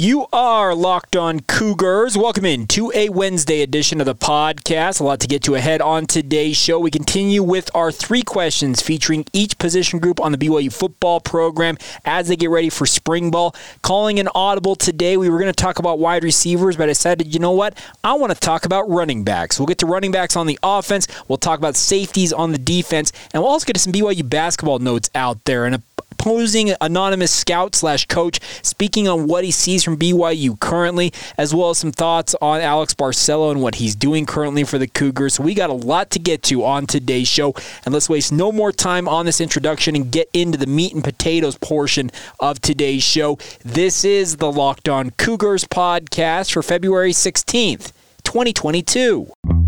You are locked on Cougars. Welcome in to a Wednesday edition of the podcast. A lot to get to ahead on today's show. We continue with our three questions featuring each position group on the BYU football program as they get ready for spring ball. Calling an audible today, we were going to talk about wide receivers, but I decided, you know what? I want to talk about running backs. We'll get to running backs on the offense. We'll talk about safeties on the defense, and we'll also get to some BYU basketball notes out there. And a posing anonymous scout slash coach, speaking on what he sees from BYU currently, as well as some thoughts on Alex Barcelo and what he's doing currently for the Cougars. We got a lot to get to on today's show, and let's waste no more time on this introduction and get into the meat and potatoes portion of today's show. This is the Locked On Cougars podcast for February 16th, 2022.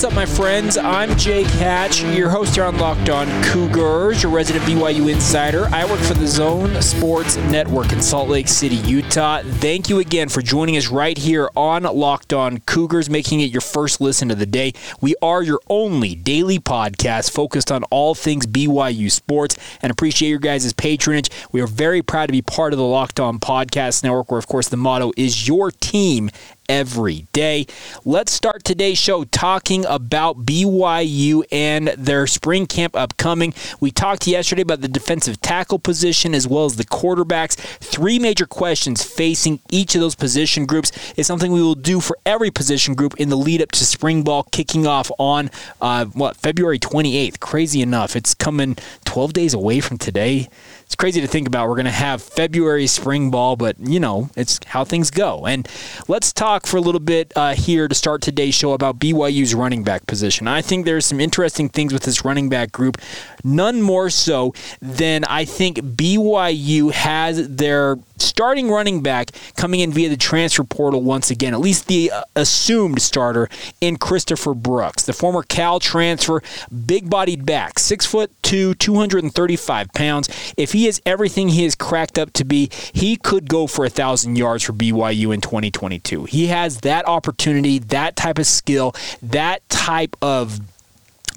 What's up, my friends? I'm Jake Hatch, your host here on Locked On Cougars, your resident BYU insider. I work for the Zone Sports Network in Salt Lake City, Utah. Thank you again for joining us right here on Locked On Cougars, making it your first listen of the day. We are your only daily podcast focused on all things BYU sports and appreciate your guys' patronage. We are very proud to be part of the Locked On Podcast Network, where, of course, the motto is your team every day. Let's start today's show talking about BYU and their spring camp upcoming. We talked yesterday about the defensive tackle position as well as the quarterbacks. Three major questions facing each of those position groups is something we will do for every position group in the lead up to spring ball kicking off on uh, what February 28th. Crazy enough, it's coming 12 days away from today it's crazy to think about. We're going to have February spring ball, but you know, it's how things go. And let's talk for a little bit uh, here to start today's show about BYU's running back position. I think there's some interesting things with this running back group, none more so than I think BYU has their starting running back coming in via the transfer portal once again, at least the uh, assumed starter in Christopher Brooks, the former Cal transfer, big bodied back, six foot two, 235 pounds. If he is everything he is cracked up to be, he could go for a thousand yards for BYU in 2022. He has that opportunity, that type of skill, that type of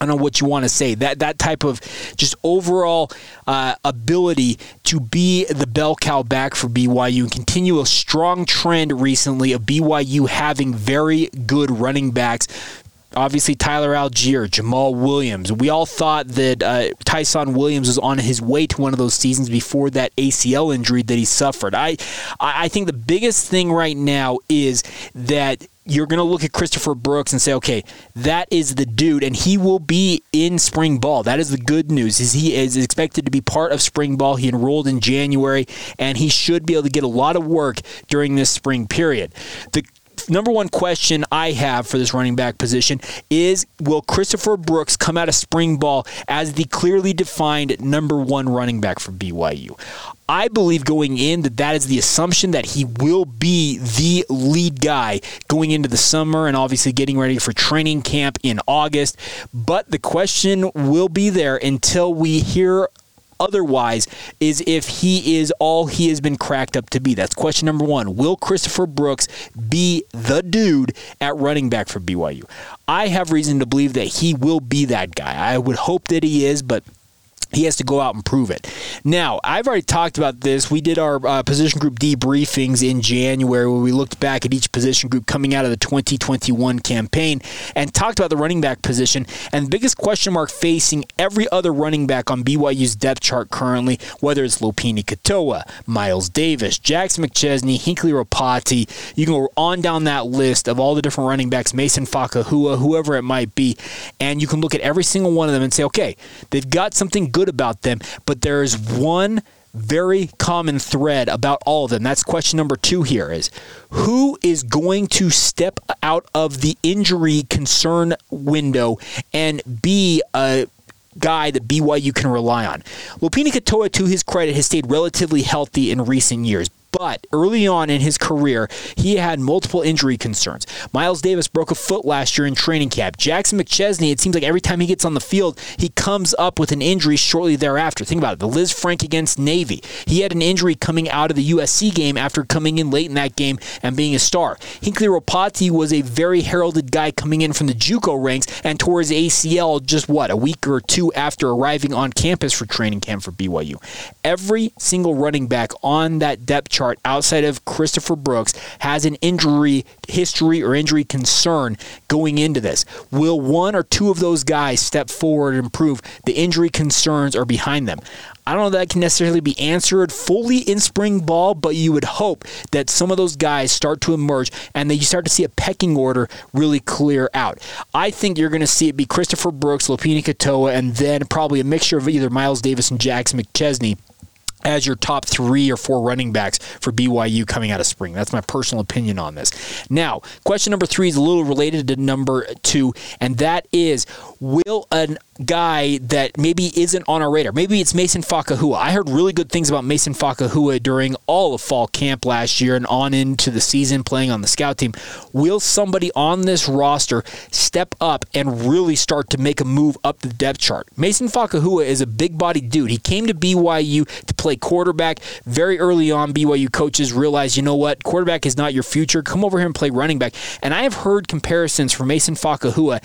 I don't know what you want to say. That that type of just overall uh, ability to be the bell cow back for BYU and continue a strong trend recently of BYU having very good running backs obviously Tyler Allgeier, Jamaal Williams. We all thought that uh, Ty'Son Williams was on his way to one of those seasons before that ACL injury that he suffered. I I think the biggest thing right now is that you're going to look at Christopher Brooks and say, okay, that is the dude, and he will be in spring ball. That is the good news. Is he is expected to be part of spring ball? He enrolled in January, and he should be able to get a lot of work during this spring period. The number one question I have for this running back position is will Christopher Brooks come out of spring ball as the clearly defined number one running back for BYU? I believe going in that that is the assumption that he will be the lead guy going into the summer and obviously getting ready for training camp in August. But the question will be there until we hear otherwise is if he is all he has been cracked up to be. That's question number one. Will Christopher Brooks be the dude at running back for BYU? I have reason to believe that he will be that guy. I would hope that he is, but he has to go out and prove it. Now, I've already talked about this. We did our uh, position group debriefings in January where we looked back at each position group coming out of the 2021 campaign and talked about the running back position. And the biggest question mark facing every other running back on BYU's depth chart currently, whether it's Lopini Katoa, Miles Davis, Jackson McChesney, Hinckley Ropati, you can go on down that list of all the different running backs, Mason Fakahua, whoever it might be, and you can look at every single one of them and say, okay, they've got something good good about them, but there is one very common thread about all of them. That's question number two here is who is going to step out of the injury concern window and be a guy that BYU can rely on. Lopini Katoa, to his credit, has stayed relatively healthy in recent years But early on in his career, he had multiple injury concerns. Miles Davis broke a foot last year in training camp. Jackson McChesney, it seems like every time he gets on the field, he comes up with an injury shortly thereafter. Think about it. The Lisfranc against Navy. He had an injury coming out of the USC game after coming in late in that game and being a star. Hinckley Ropati was a very heralded guy coming in from the JUCO ranks and tore his ACL just what a week or two after arriving on campus for training camp for BYU. Every single running back on that depth chart outside of Christopher Brooks has an injury history or injury concern going into this. Will one or two of those guys step forward and prove the injury concerns are behind them? I don't know that can necessarily be answered fully in spring ball, but you would hope that some of those guys start to emerge and that you start to see a pecking order really clear out. I think you're going to see it be Christopher Brooks, Lopini Katoa, and then probably a mixture of either Miles Davis and Jackson McChesney as your top three or four running backs for BYU coming out of spring. That's my personal opinion on this. Now, question number three is a little related to number two, and that is will a guy that maybe isn't on our radar, maybe it's Mason Fakahua. I heard really good things about Mason Fakahua during all of fall camp last year and on into the season playing on the scout team. Will somebody on this roster step up and really start to make a move up the depth chart? Mason Fakahua is a big bodied dude. He came to BYU to play quarterback. Very early on, BYU coaches realized, you know what, quarterback is not your future. Come over here and play running back. And I have heard comparisons for Mason Fakahua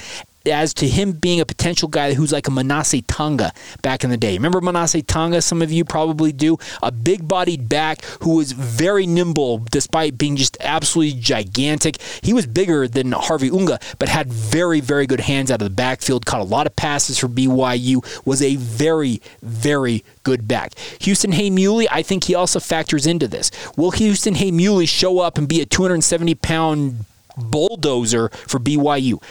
as to him being a potential guy who's like a Manase Tonga back in the day. Remember Manase Tonga? Some of you probably do. A big bodied back who was very nimble despite being just absolutely gigantic. He was bigger than Harvey Unga, but had very, very good hands out of the backfield, caught a lot of passes for BYU, was a very, very good back. Houston Heimuli, I think he also factors into this. Will Houston Heimuli show up and be a 270 pound bulldozer for BYU?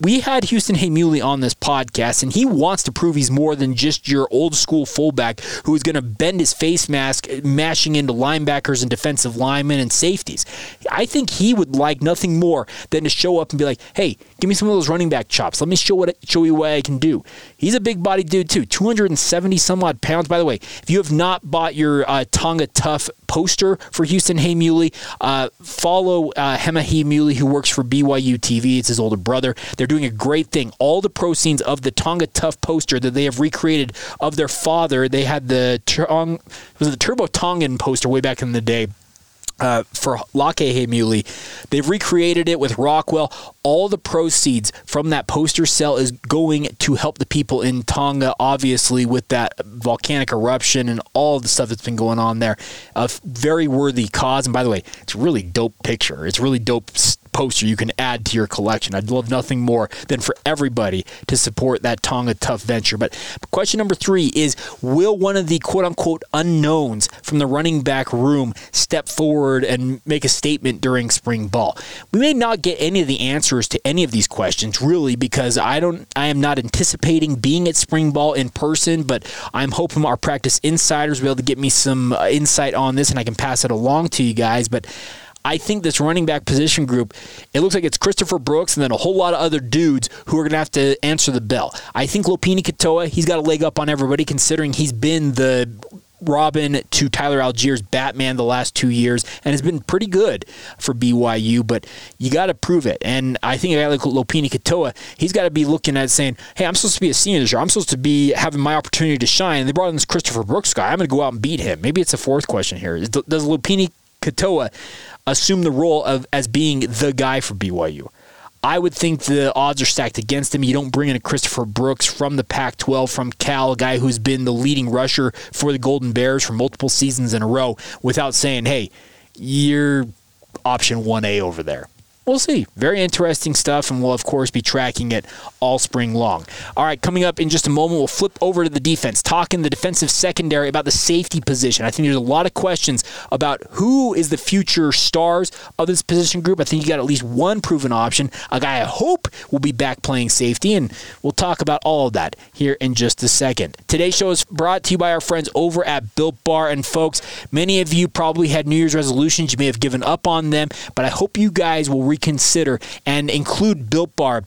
We had Houston Heimuli on this podcast, and he wants to prove he's more than just your old school fullback who is going to bend his face mask, mashing into linebackers and defensive linemen and safeties. I think he would like nothing more than to show up and be like, "Hey, give me some of those running back chops. Let me show what show you what I can do." He's a big body dude too, 270 some odd pounds. By the way, if you have not bought your uh, Tonga Tough poster for Houston Heimuli, uh, follow uh, Hema Heimuli, who works for BYU TV. It's his older brother. They're they're doing a great thing. All the proceeds of the Tonga Tough poster that they have recreated of their father, they had the was it the Turbo Tongan poster way back in the day uh, for Lakei Heimuli. They've recreated it with Rockwell. All the proceeds from that poster sale is going to help the people in Tonga, obviously, with that volcanic eruption and all the stuff that's been going on there. A very worthy cause. And by the way, it's a really dope picture. It's really dope poster you can add to your collection. I'd love nothing more than for everybody to support that Tonga Tough venture. But question number three is Will one of the quote unquote unknowns from the running back room step forward and make a statement during spring ball? We may not get any of the answers to any of these questions, really, because I don't I am not anticipating being at spring ball in person, but I'm hoping our practice insiders will be able to get me some uh, insight on this and I can pass it along to you guys. But I think this running back position group, it looks like it's Christopher Brooks and then a whole lot of other dudes who are going to have to answer the bell. I think Lopini Katoa, he's got a leg up on everybody considering he's been the Robin to Tyler Allgeier's Batman the last two years and has been pretty good for BYU, but you got to prove it. And I think a guy like Lopini Katoa, he's got to be looking at saying, hey, I'm supposed to be a senior this year. I'm supposed to be having my opportunity to shine. And they brought in this Christopher Brooks guy. I'm going to go out and beat him. Maybe it's a fourth question here. Does Lopini Katoa assume the role of as being the guy for BYU. I would think the odds are stacked against him. You don't bring in a Christopher Brooks from the Pac 12, from Cal, a guy who's been the leading rusher for the Golden Bears for multiple seasons in a row, without saying, hey, you're option 1A over there we'll see. Very interesting stuff, and we'll, of course, be tracking it all spring long. All right, coming up in just a moment, we'll flip over to the defense, talking the defensive secondary about the safety position. I think there's a lot of questions about who is the future stars of this position group. I think you got at least one proven option, a guy I hope will be back playing safety, and we'll talk about all of that here in just a second. Today's show is brought to you by our friends over at Built Bar, and folks, many of you probably had New Year's resolutions. You may have given up on them, but I hope you guys will reconsider and include Built Bar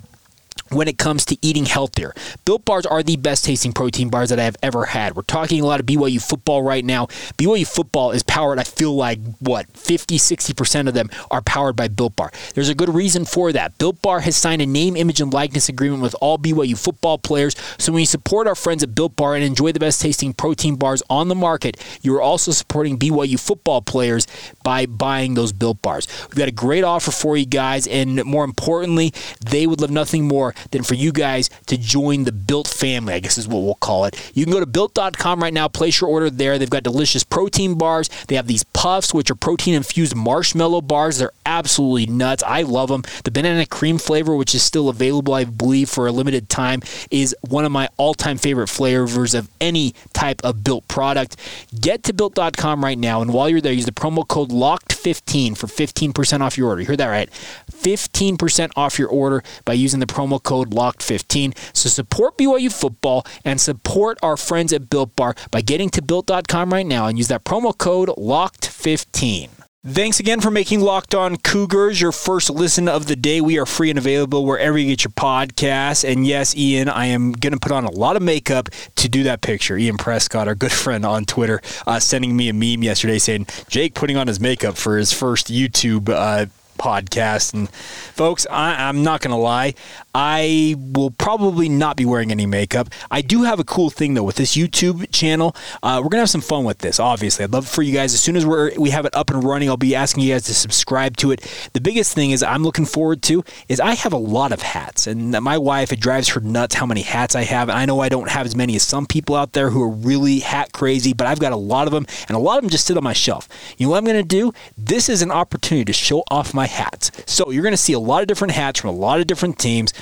when it comes to eating healthier. Built bars are the best tasting protein bars that I have ever had. We're talking a lot of BYU football right now. BYU football is powered, I feel like, what, 50, 60% of them are powered by Built Bar. There's a good reason for that. Built Bar has signed a name, image, and likeness agreement with all BYU football players. So when you support our friends at Built Bar and enjoy the best tasting protein bars on the market, you're also supporting BYU football players by buying those Built Bars. We've got a great offer for you guys, and more importantly, they would love nothing more than for you guys to join the Built family, I guess is what we'll call it. You can go to built.com right now, place your order there. They've got delicious protein bars. They have these puffs, which are protein infused marshmallow bars. They're absolutely nuts. I love them. The banana cream flavor, which is still available, I believe, for a limited time, is one of my all time favorite flavors of any type of built product. Get to built.com right now, and while you're there, use the promo code LOCKED15 for 15% off your order. You heard that right. 15% off your order by using the promo code LOCKED15. So support BYU football and support our friends at Built Bar by getting to built.com right now and use that promo code LOCKED15. Thanks again for making Locked On Cougars your first listen of the day. We are free and available wherever you get your podcasts. And yes, Ian, I am going to put on a lot of makeup to do that picture. Ian Prescott, our good friend on Twitter, uh, sending me a meme yesterday saying Jake putting on his makeup for his first YouTube uh, podcast. And folks, I, am not going to lie. I will probably not be wearing any makeup. I do have a cool thing though with this YouTube channel. Uh, we're gonna have some fun with this. Obviously, I'd love for you guys as soon as we we have it up and running. I'll be asking you guys to subscribe to it. The biggest thing is I'm looking forward to is I have a lot of hats, and my wife it drives her nuts how many hats I have. I know I don't have as many as some people out there who are really hat crazy, but I've got a lot of them, and a lot of them just sit on my shelf. You know what I'm gonna do? This is an opportunity to show off my hats. So you're gonna see a lot of different hats from a lot of different teams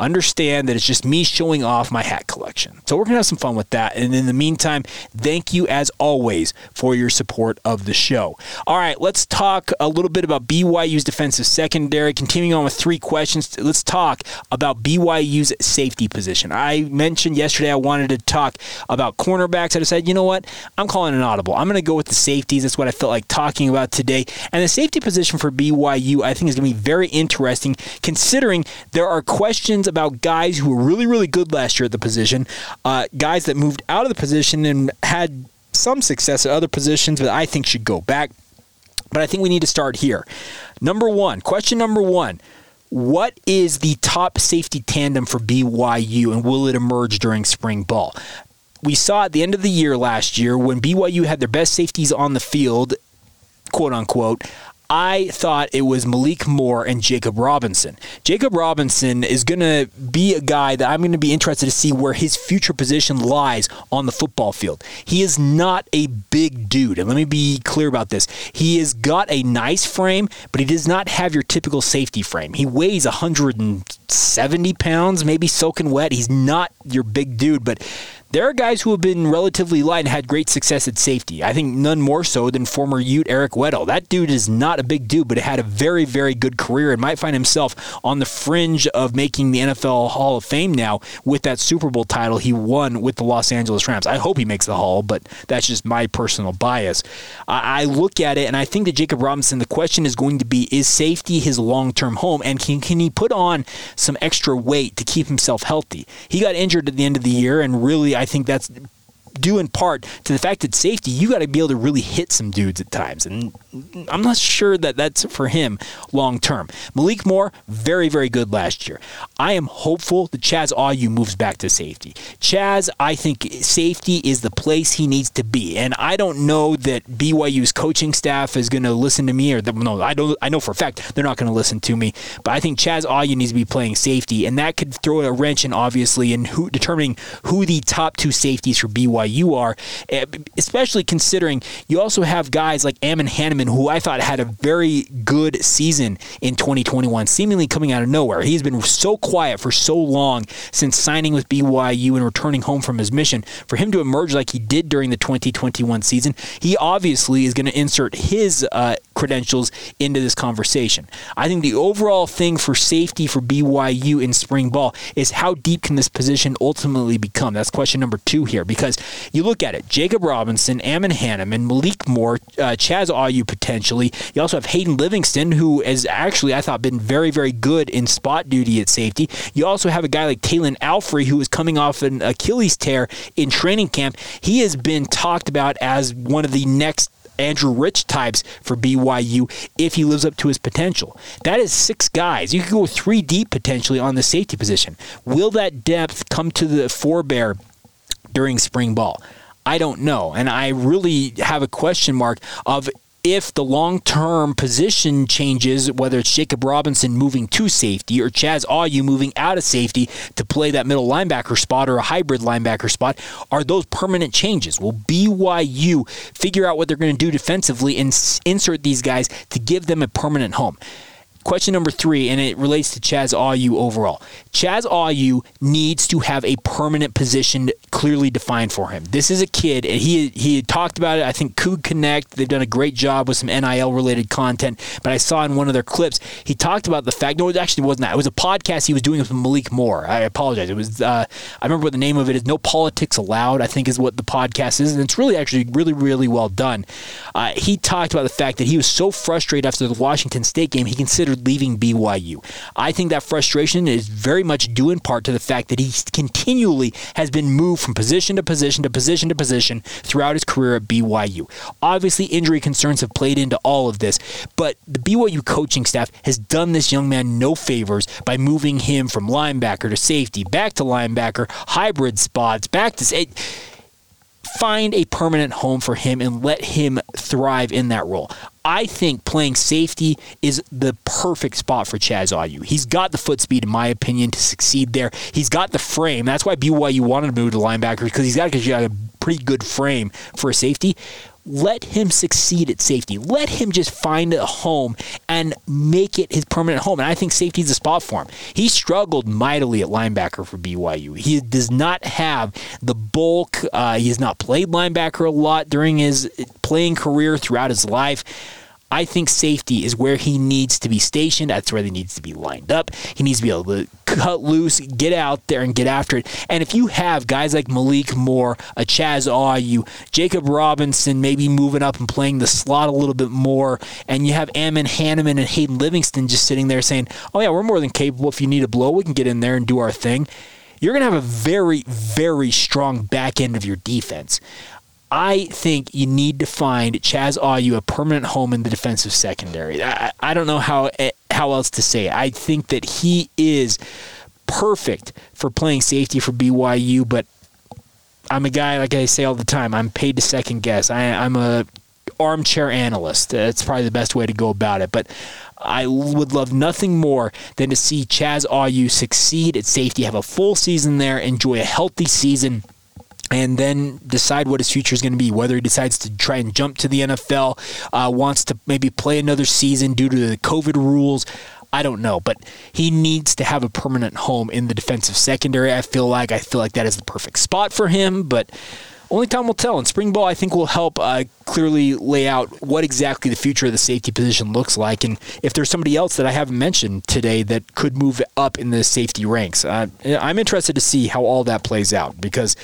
understand that it's just me showing off my hat collection. So we're going to have some fun with that. And in the meantime, thank you as always for your support of the show. All right, let's talk a little bit about BYU's defensive secondary. Continuing on with three questions, let's talk about BYU's safety position. I mentioned yesterday I wanted to talk about cornerbacks. I decided, you know what? I'm calling an audible. I'm going to go with the safeties. That's what I felt like talking about today. And the safety position for BYU, I think, is going to be very interesting considering there are questions about guys who were really, really good last year at the position, uh, guys that moved out of the position and had some success at other positions, but I think should go back. But I think we need to start here. Number one, question number one. What is the top safety tandem for BYU and will it emerge during spring ball? We saw at the end of the year last year when BYU had their best safeties on the field, quote unquote. I thought it was Malik Moore and Jacob Robinson. Jacob Robinson is going to be a guy that I'm going to be interested to see where his future position lies on the football field. He is not a big dude, and let me be clear about this. He has got a nice frame, but he does not have your typical safety frame. He weighs 170 pounds, maybe soaking wet. He's not your big dude, but there are guys who have been relatively light and had great success at safety. I think none more so than former Ute Eric Weddle. That dude is not a big dude, but had a very, very good career and might find himself on the fringe of making the NFL Hall of Fame now with that Super Bowl title he won with the Los Angeles Rams. I hope he makes the Hall, but that's just my personal bias. I look at it and I think that Jacob Robinson, the question is going to be is safety his long term home and can, can he put on some extra weight to keep himself healthy? He got injured at the end of the year and really I think that's due in part to the fact that safety, you got to be able to really hit some dudes at times. And I'm not sure that that's for him long term. Malik Moore, very, very good last year. I am hopeful that Chaz Ayu moves back to safety. Chaz, I think safety is the place he needs to be. And I don't know that BYU's coaching staff is going to listen to me, or the, no, I don't. I know for a fact they're not going to listen to me. But I think Chaz Ayu needs to be playing safety, and that could throw a wrench in, obviously, in who determining who the top two safeties for BYU you are, eh, especially considering you also have guys like Ammon Hannemann, who I thought had a very good season in 2021, seemingly coming out of nowhere. He's been so quiet for so long since signing with BYU and returning home from his mission. For him to emerge like he did during the 2021 season, he obviously is going to insert his uh, credentials into this conversation. I think the overall thing for safety for BYU in spring ball is how deep can this position ultimately become? That's question number two here because you look at it Jacob Robinson, Ammon Hannemann, Malik Moore, uh, Chaz Ayu potentially. You also have Hayden Livingston, who has actually, I thought, been very, very good in spot duty at safety. You also have a guy like Taylon Alfrey, who is coming off an Achilles tear in training camp. He has been talked about as one of the next Andrew Rich types for BYU if he lives up to his potential. That is six guys. You could go three deep potentially on the safety position. Will that depth come to the forebear during spring ball? I don't know. And I really have a question mark of if the long term position changes, whether it's Jacob Robinson moving to safety or Chaz Ayu moving out of safety to play that middle linebacker spot or a hybrid linebacker spot, are those permanent changes? Will BYU figure out what they're going to do defensively and insert these guys to give them a permanent home? Question number three, and it relates to Chaz Ayu overall. Chaz Ayu needs to have a permanent position clearly defined for him. This is a kid, and he he had talked about it. I think Coug Connect, they've done a great job with some NIL related content. But I saw in one of their clips, he talked about the fact. No, it actually wasn't that. It was a podcast he was doing with Malik Moore. I apologize. It was uh, I remember what the name of it is. No politics allowed. I think is what the podcast is, and it's really actually really really well done. Uh, he talked about the fact that he was so frustrated after the Washington State game, he considered leaving BYU. I think that frustration is very much due in part to the fact that he continually has been moved from position to position to position to position throughout his career at BYU. Obviously, injury concerns have played into all of this, but the BYU coaching staff has done this young man no favors by moving him from linebacker to safety, back to linebacker, hybrid spots, back to. Find a permanent home for him and let him thrive in that role. I think playing safety is the perfect spot for Chaz Ayu. He's got the foot speed, in my opinion, to succeed there. He's got the frame. That's why BYU wanted to move to linebacker because he's got, got a pretty good frame for a safety let him succeed at safety. Let him just find a home and make it his permanent home. And I think safety is the spot for him. He struggled mightily at linebacker for BYU. He does not have the bulk. Uh, he has not played linebacker a lot during his playing career throughout his life. I think safety is where he needs to be stationed. That's where he needs to be lined up. He needs to be able to cut loose, get out there, and get after it. And if you have guys like Malik Moore, a Chaz Ayu, Jacob Robinson maybe moving up and playing the slot a little bit more, and you have Ammon Hannemann and Hayden Livingston just sitting there saying, oh, yeah, we're more than capable. If you need a blow, we can get in there and do our thing you're going to have a very, very strong back end of your defense. I think you need to find Chaz Ayu a permanent home in the defensive secondary. I, I don't know how eh, how else to say it. I think that he is perfect for playing safety for BYU, but I'm a guy like I say all the time. I'm paid to second guess. I, I'm a armchair analyst. That's probably the best way to go about it. But I would love nothing more than to see Chaz Ayu succeed at safety, have a full season there, enjoy a healthy season and then decide what his future is going to be. Whether he decides to try and jump to the NFL, uh, wants to maybe play another season due to the COVID rules. I don't know, but he needs to have a permanent home in the defensive secondary. I feel like I feel like that is the perfect spot for him, but only time will tell. And spring ball, I think, will help uh, clearly lay out what exactly the future of the safety position looks like, and if there's somebody else that I haven't mentioned today that could move up in the safety ranks. Uh, I'm interested to see how all that plays out because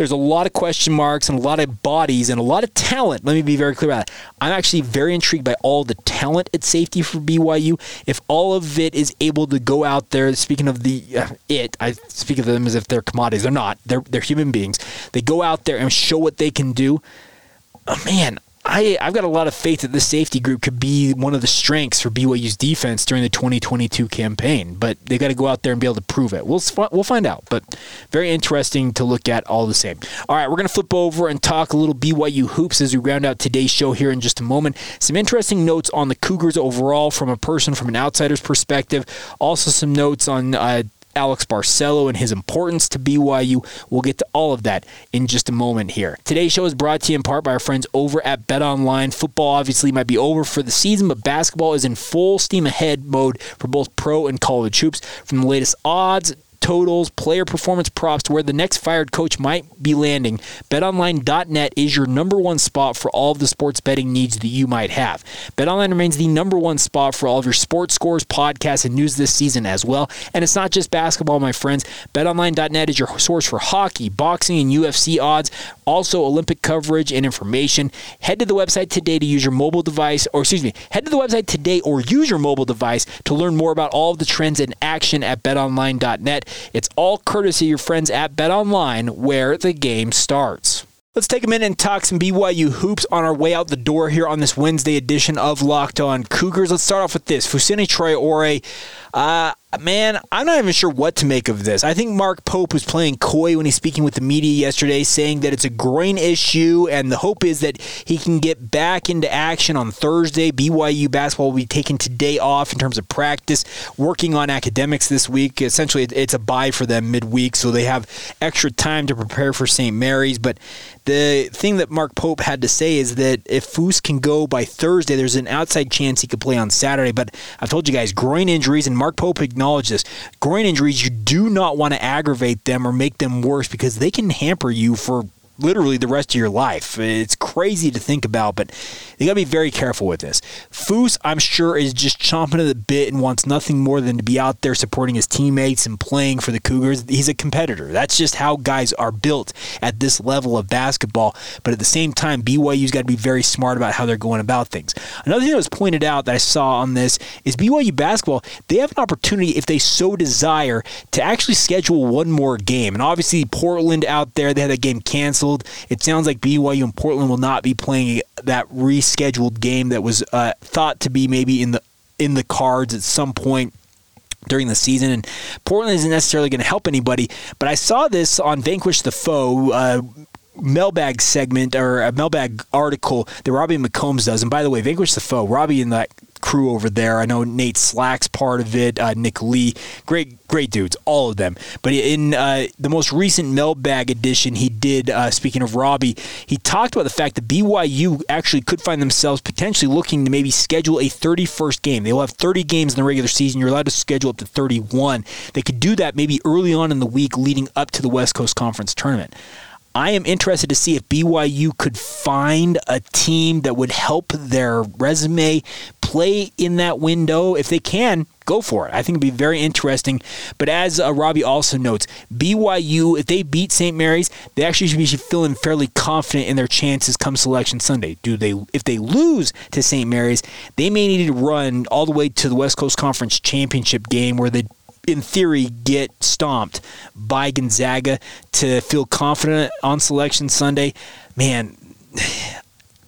there's a lot of question marks and a lot of bodies and a lot of talent. Let me be very clear about that. I'm actually very intrigued by all the talent at safety for BYU. If all of it is able to go out there, speaking of the uh, it, I speak of them as if they're commodities. They're not. They're they're human beings. They go out there and show what they can do. Oh, man, I, I've got a lot of faith that this safety group could be one of the strengths for BYU's defense during the 2022 campaign, but they got to go out there and be able to prove it. We'll we'll find out, but very interesting to look at all the same. All right, we're to flip over and talk a little BYU hoops as we round out today's show here in just a moment. Some interesting notes on the Cougars overall from a person from an outsider's perspective. Also, some notes on. Uh, Alex Barcelo and his importance to BYU. We'll get to all of that in just a moment here. Today's show is brought to you in part by our friends over at Bet Online. Football obviously might be over for the season, but basketball is in full steam ahead mode for both pro and college hoops. From the latest odds, totals, player performance props to where the next fired coach might be landing, betonline.net is your number one spot for all of the sports betting needs that you might have. BetOnline remains the number one spot for all of your sports scores, podcasts, and news this season as well. And it's not just basketball, my friends. BetOnline.net is your source for hockey, boxing, and UFC odds, also Olympic coverage and information. Head to the website today to use your mobile device, or excuse me, head to the website today or use your mobile device to learn more about all of the trends in action at betonline.net. It's all courtesy your friends at BetOnline, where the game starts. Let's take a minute and talk some BYU hoops on our way out the door here on this Wednesday edition of Locked On Cougars. Let's start off with this. Fousseyni Traore uh, man, I'm not even sure what to make of this. I think Mark Pope was playing coy when he's speaking with the media yesterday, saying that it's a groin issue, and the hope is that he can get back into action on Thursday. BYU basketball will be taking today off in terms of practice, working on academics this week. Essentially, it's a bye for them midweek, so they have extra time to prepare for St. Mary's. But the thing that Mark Pope had to say is that if Foose can go by Thursday, there's an outside chance he could play on Saturday. But I've told you guys, groin injuries and Mark Pope acknowledged this. Groin injuries, you do not want to aggravate them or make them worse because they can hamper you for literally the rest of your life. It's crazy to think about, but you got to be very careful with this. Foose, I'm sure, is just chomping at the bit and wants nothing more than to be out there supporting his teammates and playing for the Cougars. He's a competitor. That's just how guys are built at this level of basketball. But at the same time, BYU's got to be very smart about how they're going about things. Another thing that was pointed out that I saw on this is BYU basketball, they have an opportunity, if they so desire, to actually schedule one more game. And obviously, Portland out there, they had that game canceled It sounds like BYU and Portland will not be playing that rescheduled game that was uh, thought to be maybe in the in the cards at some point during the season. And Portland isn't necessarily going to help anybody. But I saw this on Vanquish the Foe. Uh, mailbag segment or a mailbag article that Robbie McCombs does. And by the way, Vanquish the Foe, Robbie and that crew over there. I know Nate Slack's part of it, uh, Nick Lee, great, great dudes, all of them. But in uh, the most recent mailbag edition, he did, uh, speaking of Robbie, he talked about the fact that BYU actually could find themselves potentially looking to maybe schedule a 31st game. They will have 30 games in the regular season. You're allowed to schedule up to 31. They could do that maybe early on in the week leading up to the West Coast Conference tournament. I am interested to see if BYU could find a team that would help their resume play in that window. If they can, go for it. I think it'd be very interesting. But as uh, Robbie also notes, BYU, if they beat St. Mary's, they actually should be feeling fairly confident in their chances come Selection Sunday. Do they? If they lose to St. Mary's, they may need to run all the way to the West Coast Conference Championship game where they in theory, get stomped by Gonzaga to feel confident on Selection Sunday, man.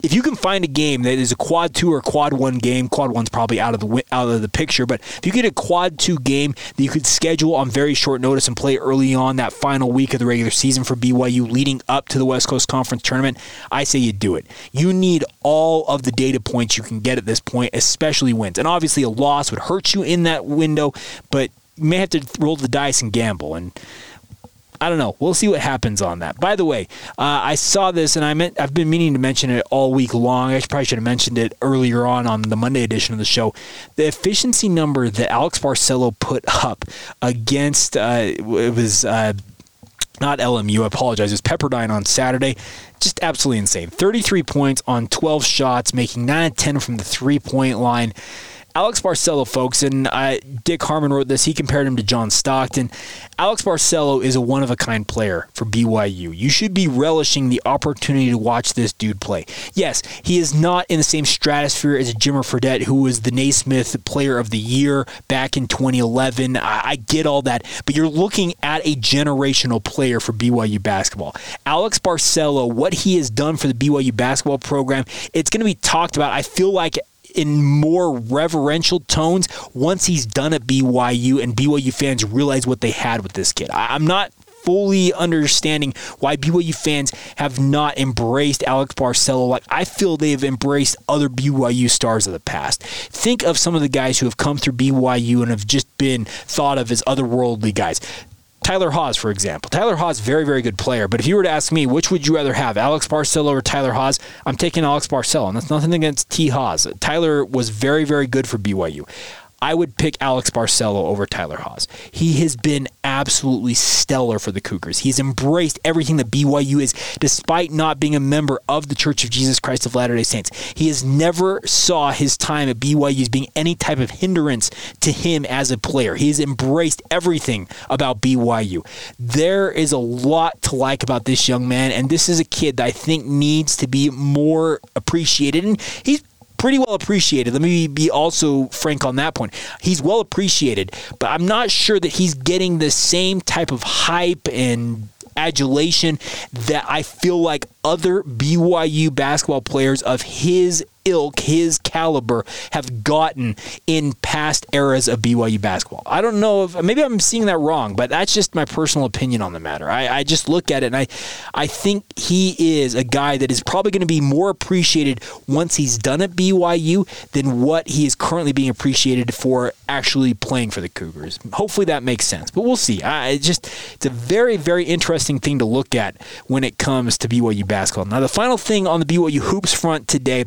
If you can find a game that is a quad two or quad one game, quad one's probably out of the out of the picture. But if you get a quad two game that you could schedule on very short notice and play early on that final week of the regular season for BYU, leading up to the West Coast Conference tournament, I say you do it. You need all of the data points you can get at this point, especially wins. And obviously, a loss would hurt you in that window, but you may have to roll the dice and gamble. And I don't know. We'll see what happens on that. By the way, uh, I saw this and I meant I've been meaning to mention it all week long. I probably should have mentioned it earlier on on the Monday edition of the show. The efficiency number that Alex Barcelo put up against uh, it was. Uh, not LMU, I apologize. It was Pepperdine on Saturday. Just absolutely insane. 33 points on 12 shots, making 9 of 10 from the three point line. Alex Barcelo, folks, and uh, Dick Harmon wrote this. He compared him to John Stockton. Alex Barcelo is a one of a kind player for BYU. You should be relishing the opportunity to watch this dude play. Yes, he is not in the same stratosphere as Jimmer Fredette, who was the Naismith Player of the Year back in 2011. I, I get all that, but you're looking at a generational player for BYU basketball. Alex Barcelo, what he has done for the BYU basketball program, it's going to be talked about. I feel like in more reverential tones once he's done at BYU and BYU fans realize what they had with this kid. I, am not fully understanding why BYU fans have not embraced Alex Barcelo like I feel they have embraced other BYU stars of the past. Think of some of the guys who have come through BYU and have just been thought of as otherworldly guys. Tyler Haws, for example. Tyler Haws, very, very good player. But if you were to ask me, which would you rather have, Alex Barcelo or Tyler Haws? I'm taking Alex Barcelo, and that's nothing against T. Haws. Tyler was very, very good for BYU. I would pick Alex Barcelo over Tyler Haws. He has been absolutely stellar for the Cougars. He's embraced everything that BYU is, despite not being a member of the Church of Jesus Christ of Latter day Saints. He has never saw his time at BYU as being any type of hindrance to him as a player. He has embraced everything about BYU. There is a lot to like about this young man, and this is a kid that I think needs to be more appreciated. And he's pretty well appreciated. Let me be also frank on that point. He's well appreciated, but I'm not sure that he's getting the same type of hype and adulation that I feel like other BYU basketball players of his ilk, his caliber, have gotten in past eras of BYU basketball. I don't know if maybe I'm seeing that wrong, but that's just my personal opinion on the matter. I, I just look at it and I, I think he is a guy that is probably going to be more appreciated once he's done at BYU than what he is currently being appreciated for actually playing for the Cougars. Hopefully that makes sense, but we'll see. I just it's a very very interesting thing to look at when it comes to BYU basketball. Now the final thing on the BYU hoops front today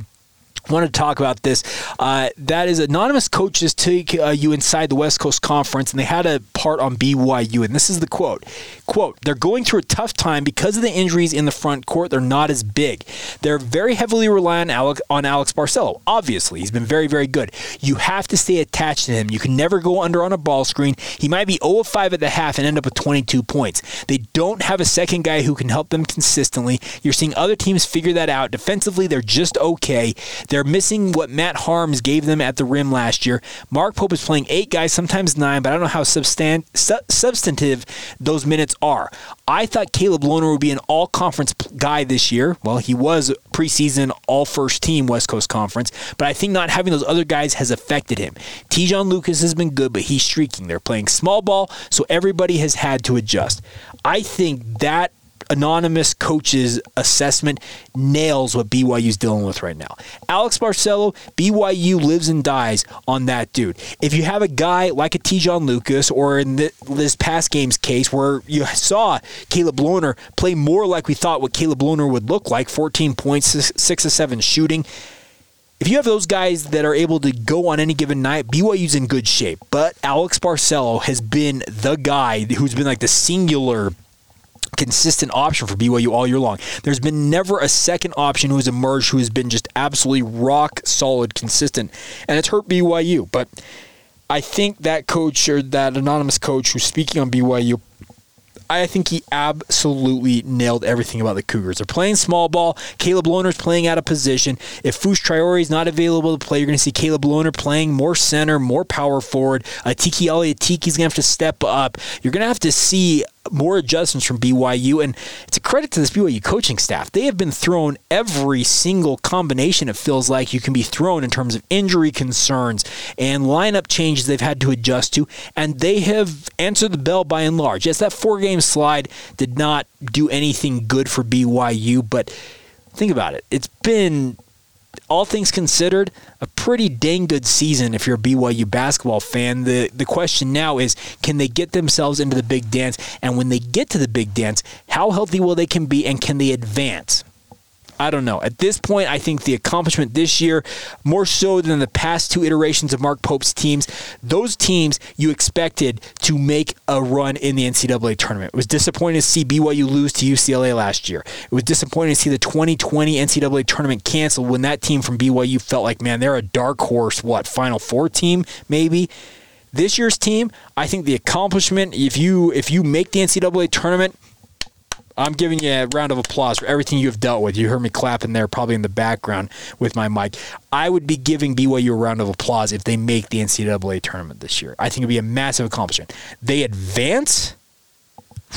want to talk about this. Uh, that is anonymous coaches take uh, you inside the West Coast Conference, and they had a part on BYU, and this is the quote: "Quote: They're going through a tough time because of the injuries in the front court. They're not as big. They're very heavily reliant on Alex, on Alex Barcelo. Obviously, he's been very, very good. You have to stay attached to him. You can never go under on a ball screen. He might be 0 5 at the half and end up with 22 points. They don't have a second guy who can help them consistently. You're seeing other teams figure that out. Defensively, they're just okay. They're they're missing what Matt Haarms gave them at the rim last year. Mark Pope is playing eight guys, sometimes nine, but I don't know how substan- su- substantive those minutes are. I thought Caleb Lohner would be an all conference guy this year. Well, he was preseason all first team West Coast Conference, but I think not having those other guys has affected him. Te'Jon Lucas has been good, but he's streaking. They're playing small ball, so everybody has had to adjust. I think that anonymous coach's assessment nails what BYU's dealing with right now. Alex Barcelo, BYU lives and dies on that dude. If you have a guy like a Te'Jon Lucas, or in this past game's case where you saw Caleb Lohner play more like we thought what Caleb Lohner would look like 14 points, 6 of 7 shooting. If you have those guys that are able to go on any given night, BYU's in good shape. But Alex Barcelo has been the guy who's been like the singular consistent option for BYU all year long. There's been never a second option who has emerged who has been just absolutely rock solid, consistent, and it's hurt BYU. But I think that coach or that anonymous coach who's speaking on BYU I think he absolutely nailed everything about the Cougars. They're playing small ball. Caleb Lohner's playing out of position. If Fouche Traore is not available to play, you're going to see Caleb Lohner playing more center, more power forward. Uh, Tiki Tiki's going to have to step up. You're going to have to see more adjustments from BYU. And it's a credit to this BYU coaching staff. They have been thrown every single combination, it feels like, you can be thrown in terms of injury concerns and lineup changes they've had to adjust to. And they have answered the bell by and large. Yes, that four game slide did not do anything good for BYU, but think about it. It's been all things considered, a pretty dang good season if you're a BYU basketball fan. The the question now is can they get themselves into the big dance? And when they get to the big dance, how healthy will they can be and can they advance? I don't know. At this point, I think the accomplishment this year, more so than the past two iterations of Mark Pope's teams, those teams you expected to make a run in the NCAA tournament. It was disappointing to see BYU lose to UCLA last year. It was disappointing to see the 2020 NCAA tournament canceled when that team from BYU felt like, man, they're a dark horse, what, Final Four team, maybe? This year's team, I think the accomplishment, if you if you make the NCAA tournament, I'm giving you a round of applause for everything you've dealt with. You heard me clapping there, probably in the background with my mic. I would be giving BYU a round of applause if they make the NCAA tournament this year. I think it'd be a massive accomplishment. They advance.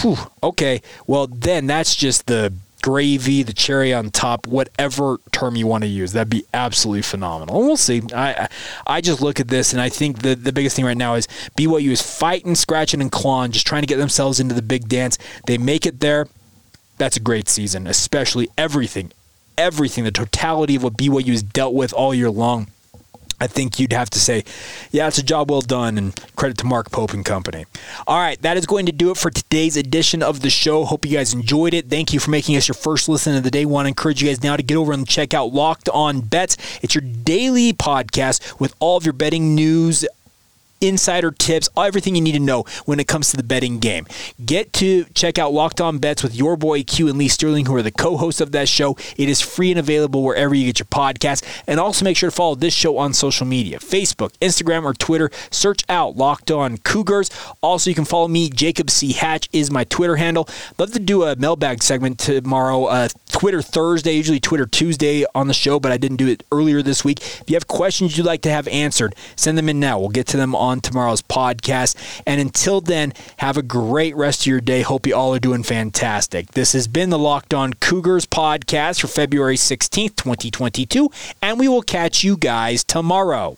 Whew, okay, well then that's just the gravy, the cherry on top, whatever term you want to use. That'd be absolutely phenomenal. And we'll see. I I just look at this and I think the, the biggest thing right now is BYU is fighting, scratching, and clawing, just trying to get themselves into the big dance. They make it there that's a great season, especially everything, everything, the totality of what BYU has dealt with all year long. I think you'd have to say, yeah, it's a job well done, and credit to Mark Pope and company. All right, that is going to do it for today's edition of the show. Hope you guys enjoyed it. Thank you for making us your first listen of the day. Want to encourage you guys now to get over and check out Locked On Bets. It's your daily podcast with all of your betting news insider tips, everything you need to know when it comes to the betting game. Get to check out Locked On Bets with your boy Q and Lee Sterling, who are the co hosts of that show. It is free and available wherever you get your podcast. And also make sure to follow this show on social media Facebook, Instagram, or Twitter. Search out Locked On Cougars. Also, you can follow me. Jacob C. Hatch is my Twitter handle. Love to do a mailbag segment tomorrow, uh, Twitter Thursday, usually Twitter Tuesday on the show, but I didn't do it earlier this week. If you have questions you'd like to have answered, send them in now. We'll get to them on tomorrow's podcast. And until then, have a great rest of your day. Hope you all are doing fantastic. This has been the Locked On Cougars podcast for February 16th, 2022, and we will catch you guys tomorrow.